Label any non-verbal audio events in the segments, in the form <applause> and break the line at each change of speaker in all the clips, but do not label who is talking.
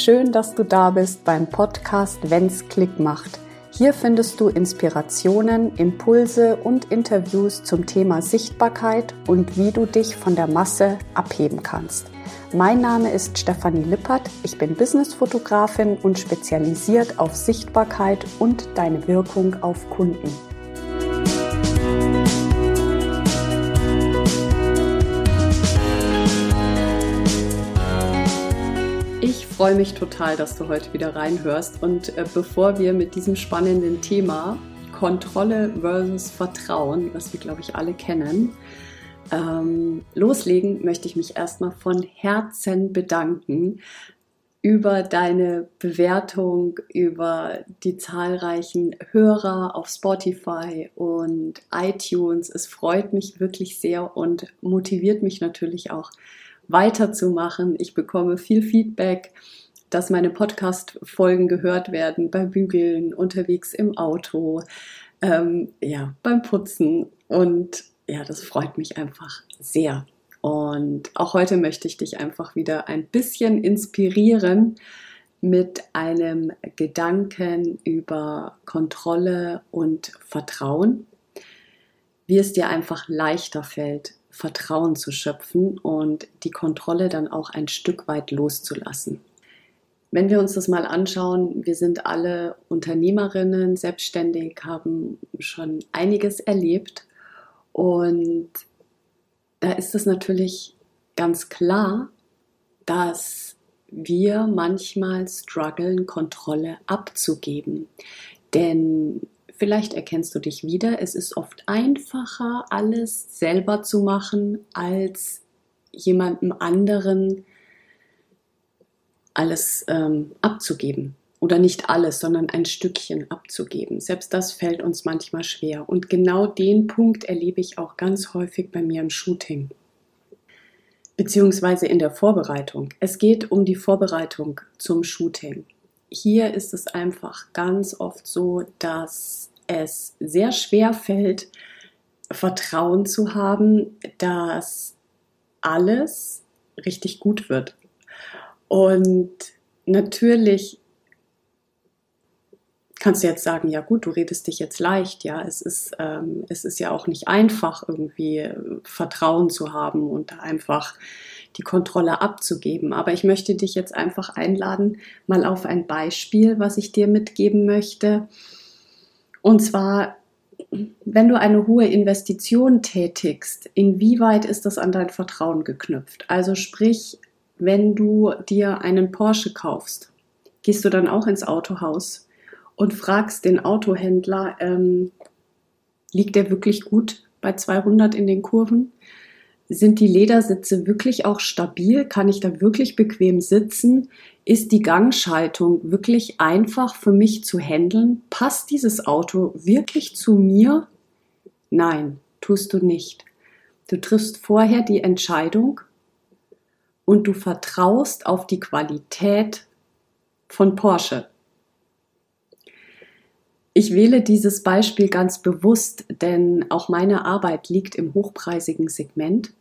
schön, dass du da bist beim Podcast Wenn's Klick macht. Hier findest du Inspirationen, Impulse und Interviews zum Thema Sichtbarkeit und wie du dich von der Masse abheben kannst. Mein Name ist Stefanie Lippert, ich bin Businessfotografin und spezialisiert auf Sichtbarkeit und deine Wirkung auf Kunden. Freue mich total, dass du heute wieder reinhörst. Und äh, bevor wir mit diesem spannenden Thema Kontrolle versus Vertrauen, was wir, glaube ich, alle kennen, ähm, loslegen, möchte ich mich erstmal von Herzen bedanken über deine Bewertung, über die zahlreichen Hörer auf Spotify und iTunes. Es freut mich wirklich sehr und motiviert mich natürlich auch weiterzumachen. Ich bekomme viel Feedback, dass meine Podcast-Folgen gehört werden beim Bügeln, unterwegs im Auto, ähm, ja, beim Putzen. Und ja, das freut mich einfach sehr. Und auch heute möchte ich dich einfach wieder ein bisschen inspirieren mit einem Gedanken über Kontrolle und Vertrauen, wie es dir einfach leichter fällt, Vertrauen zu schöpfen und die Kontrolle dann auch ein Stück weit loszulassen. Wenn wir uns das mal anschauen, wir sind alle Unternehmerinnen, selbstständig, haben schon einiges erlebt und da ist es natürlich ganz klar, dass wir manchmal strugglen, Kontrolle abzugeben. Denn Vielleicht erkennst du dich wieder. Es ist oft einfacher, alles selber zu machen, als jemandem anderen alles ähm, abzugeben. Oder nicht alles, sondern ein Stückchen abzugeben. Selbst das fällt uns manchmal schwer. Und genau den Punkt erlebe ich auch ganz häufig bei mir im Shooting. Beziehungsweise in der Vorbereitung. Es geht um die Vorbereitung zum Shooting. Hier ist es einfach ganz oft so, dass es sehr schwer fällt, Vertrauen zu haben, dass alles richtig gut wird. Und natürlich kannst du jetzt sagen, ja gut, du redest dich jetzt leicht, ja, es ist, ähm, es ist ja auch nicht einfach, irgendwie äh, Vertrauen zu haben und da einfach die Kontrolle abzugeben. Aber ich möchte dich jetzt einfach einladen, mal auf ein Beispiel, was ich dir mitgeben möchte, und zwar, wenn du eine hohe Investition tätigst, inwieweit ist das an dein Vertrauen geknüpft? Also sprich, wenn du dir einen Porsche kaufst, gehst du dann auch ins Autohaus und fragst den Autohändler, ähm, liegt der wirklich gut bei 200 in den Kurven? Sind die Ledersitze wirklich auch stabil? Kann ich da wirklich bequem sitzen? Ist die Gangschaltung wirklich einfach für mich zu handeln? Passt dieses Auto wirklich zu mir? Nein, tust du nicht. Du triffst vorher die Entscheidung und du vertraust auf die Qualität von Porsche. Ich wähle dieses Beispiel ganz bewusst, denn auch meine Arbeit liegt im hochpreisigen Segment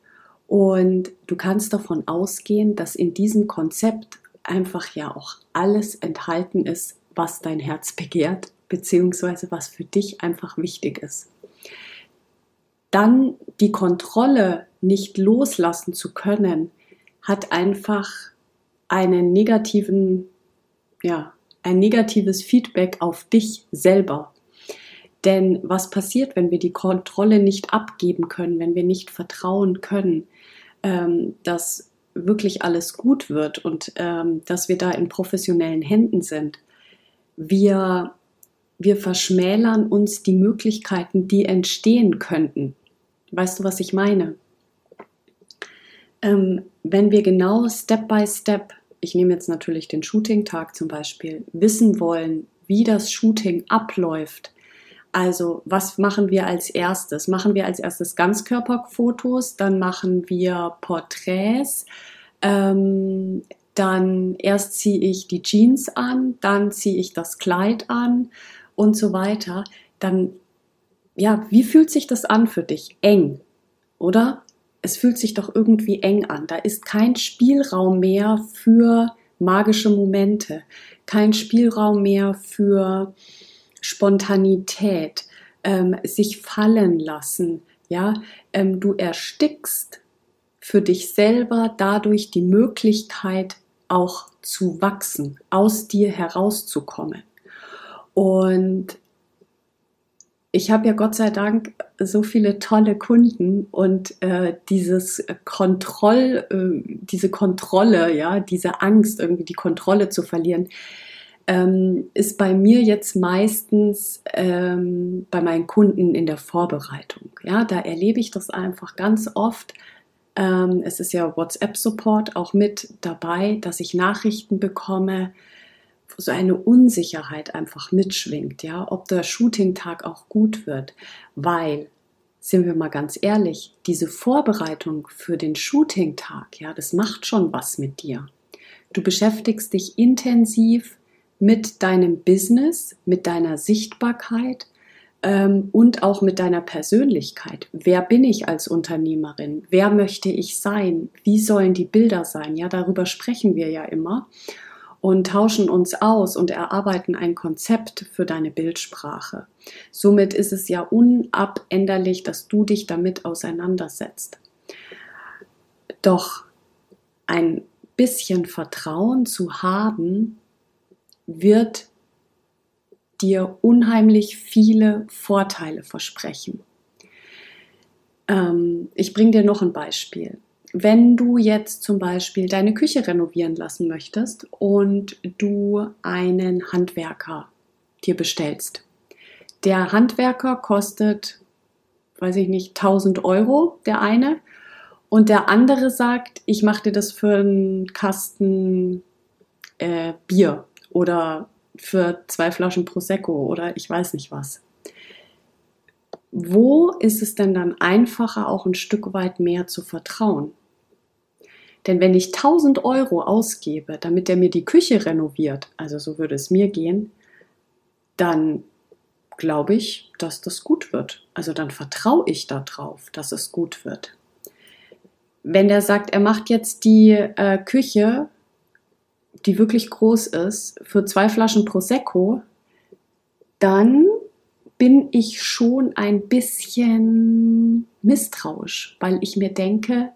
und du kannst davon ausgehen, dass in diesem Konzept einfach ja auch alles enthalten ist, was dein Herz begehrt, beziehungsweise was für dich einfach wichtig ist. Dann die Kontrolle nicht loslassen zu können, hat einfach einen negativen, ja, ein negatives Feedback auf dich selber. Denn was passiert, wenn wir die Kontrolle nicht abgeben können, wenn wir nicht vertrauen können, ähm, dass wirklich alles gut wird und ähm, dass wir da in professionellen Händen sind? Wir, wir verschmälern uns die Möglichkeiten, die entstehen könnten. Weißt du, was ich meine? Ähm, wenn wir genau Step by Step, ich nehme jetzt natürlich den Shooting-Tag zum Beispiel, wissen wollen, wie das Shooting abläuft, also, was machen wir als erstes? Machen wir als erstes Ganzkörperfotos, dann machen wir Porträts, ähm, dann erst ziehe ich die Jeans an, dann ziehe ich das Kleid an und so weiter. Dann, ja, wie fühlt sich das an für dich? Eng, oder? Es fühlt sich doch irgendwie eng an. Da ist kein Spielraum mehr für magische Momente, kein Spielraum mehr für Spontanität, ähm, sich fallen lassen. Ja, ähm, du erstickst für dich selber dadurch die Möglichkeit, auch zu wachsen, aus dir herauszukommen. Und ich habe ja Gott sei Dank so viele tolle Kunden und äh, dieses Kontroll, äh, diese Kontrolle, ja, diese Angst, irgendwie die Kontrolle zu verlieren, ähm, ist bei mir jetzt meistens ähm, bei meinen Kunden in der Vorbereitung. Ja, da erlebe ich das einfach ganz oft. Ähm, es ist ja WhatsApp-Support auch mit dabei, dass ich Nachrichten bekomme, wo so eine Unsicherheit einfach mitschwingt, ja, ob der Shooting-Tag auch gut wird, weil sind wir mal ganz ehrlich, diese Vorbereitung für den Shooting-Tag, ja, das macht schon was mit dir. Du beschäftigst dich intensiv mit deinem Business, mit deiner Sichtbarkeit ähm, und auch mit deiner Persönlichkeit. Wer bin ich als Unternehmerin? Wer möchte ich sein? Wie sollen die Bilder sein? Ja, darüber sprechen wir ja immer und tauschen uns aus und erarbeiten ein Konzept für deine Bildsprache. Somit ist es ja unabänderlich, dass du dich damit auseinandersetzt. Doch ein bisschen Vertrauen zu haben, wird dir unheimlich viele Vorteile versprechen. Ähm, ich bringe dir noch ein Beispiel. Wenn du jetzt zum Beispiel deine Küche renovieren lassen möchtest und du einen Handwerker dir bestellst. Der Handwerker kostet, weiß ich nicht, 1000 Euro, der eine. Und der andere sagt, ich mache dir das für einen Kasten äh, Bier oder für zwei Flaschen Prosecco oder ich weiß nicht was. Wo ist es denn dann einfacher, auch ein Stück weit mehr zu vertrauen? Denn wenn ich 1000 Euro ausgebe, damit er mir die Küche renoviert, also so würde es mir gehen, dann glaube ich, dass das gut wird. Also dann vertraue ich darauf, dass es gut wird. Wenn der sagt, er macht jetzt die äh, Küche die wirklich groß ist, für zwei Flaschen Prosecco, dann bin ich schon ein bisschen misstrauisch, weil ich mir denke,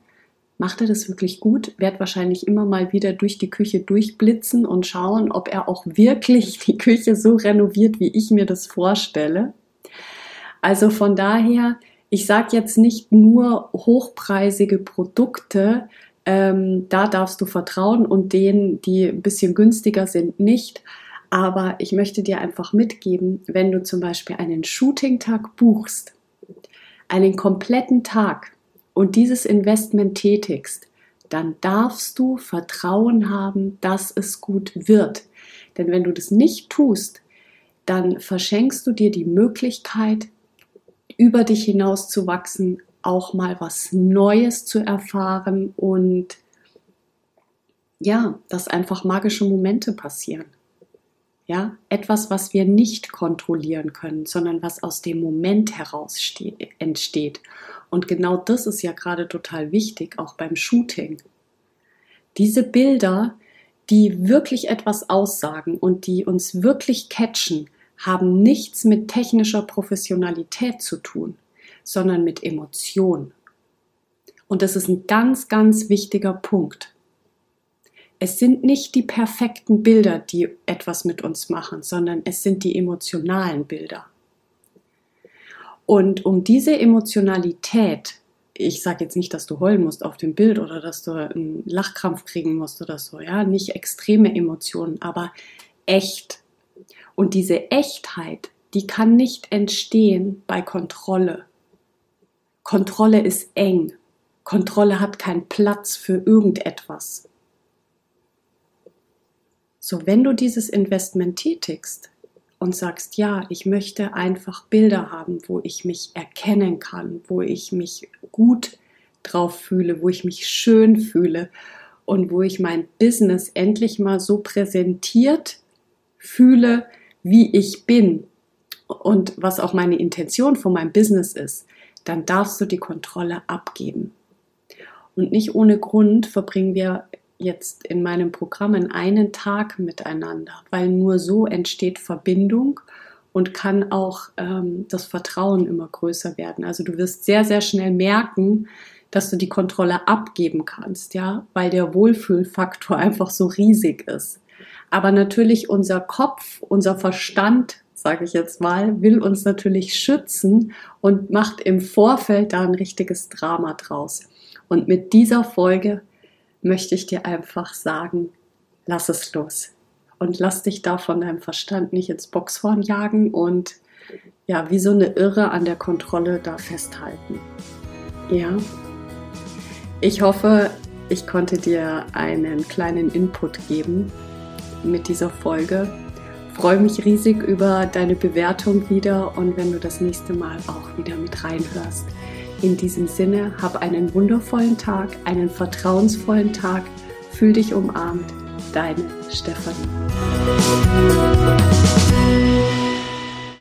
macht er das wirklich gut? Werd wahrscheinlich immer mal wieder durch die Küche durchblitzen und schauen, ob er auch wirklich die Küche so renoviert, wie ich mir das vorstelle. Also von daher, ich sage jetzt nicht nur hochpreisige Produkte, ähm, da darfst du vertrauen und denen, die ein bisschen günstiger sind, nicht. Aber ich möchte dir einfach mitgeben, wenn du zum Beispiel einen Shooting-Tag buchst, einen kompletten Tag und dieses Investment tätigst, dann darfst du Vertrauen haben, dass es gut wird. Denn wenn du das nicht tust, dann verschenkst du dir die Möglichkeit, über dich hinaus zu wachsen, auch mal was Neues zu erfahren und ja, dass einfach magische Momente passieren. Ja, etwas, was wir nicht kontrollieren können, sondern was aus dem Moment heraus entsteht. Und genau das ist ja gerade total wichtig, auch beim Shooting. Diese Bilder, die wirklich etwas aussagen und die uns wirklich catchen, haben nichts mit technischer Professionalität zu tun sondern mit Emotion. Und das ist ein ganz, ganz wichtiger Punkt. Es sind nicht die perfekten Bilder, die etwas mit uns machen, sondern es sind die emotionalen Bilder. Und um diese Emotionalität, ich sage jetzt nicht, dass du heulen musst auf dem Bild oder dass du einen Lachkrampf kriegen musst oder so, ja, nicht extreme Emotionen, aber echt. Und diese Echtheit, die kann nicht entstehen bei Kontrolle. Kontrolle ist eng. Kontrolle hat keinen Platz für irgendetwas. So, wenn du dieses Investment tätigst und sagst, ja, ich möchte einfach Bilder haben, wo ich mich erkennen kann, wo ich mich gut drauf fühle, wo ich mich schön fühle und wo ich mein Business endlich mal so präsentiert fühle, wie ich bin und was auch meine Intention von meinem Business ist, dann darfst du die Kontrolle abgeben. Und nicht ohne Grund verbringen wir jetzt in meinen Programmen einen Tag miteinander, weil nur so entsteht Verbindung und kann auch ähm, das Vertrauen immer größer werden. Also du wirst sehr, sehr schnell merken, dass du die Kontrolle abgeben kannst, ja, weil der Wohlfühlfaktor <laughs> einfach so riesig ist. Aber natürlich unser Kopf, unser Verstand, sage ich jetzt mal, will uns natürlich schützen und macht im Vorfeld da ein richtiges Drama draus. Und mit dieser Folge möchte ich dir einfach sagen, lass es los und lass dich da von deinem Verstand nicht ins Boxhorn jagen und ja, wie so eine Irre an der Kontrolle da festhalten. Ja. Ich hoffe, ich konnte dir einen kleinen Input geben mit dieser Folge. Freue mich riesig über deine Bewertung wieder und wenn du das nächste Mal auch wieder mit reinhörst. In diesem Sinne, hab einen wundervollen Tag, einen vertrauensvollen Tag, fühl dich umarmt, deine Stefanie.